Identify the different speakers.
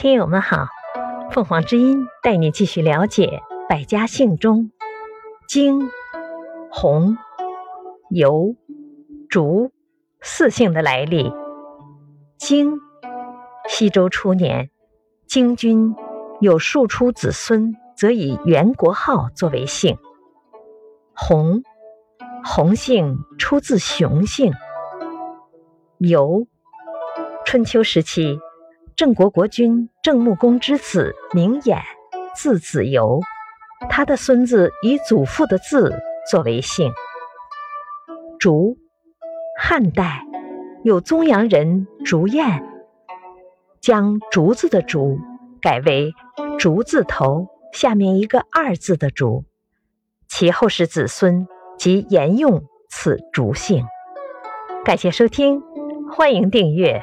Speaker 1: 听友们好，凤凰之音带你继续了解百家姓中荆、洪、尤、竹四姓的来历。荆，西周初年，荆君有庶出子孙，则以元国号作为姓。洪，洪姓出自熊姓。尤，春秋时期。郑国国君郑穆公之子名衍，字子游。他的孙子以祖父的字作为姓。竹，汉代有宗阳人竹燕，将竹子的竹改为竹字头下面一个二字的竹，其后世子孙即沿用此竹姓。感谢收听，欢迎订阅。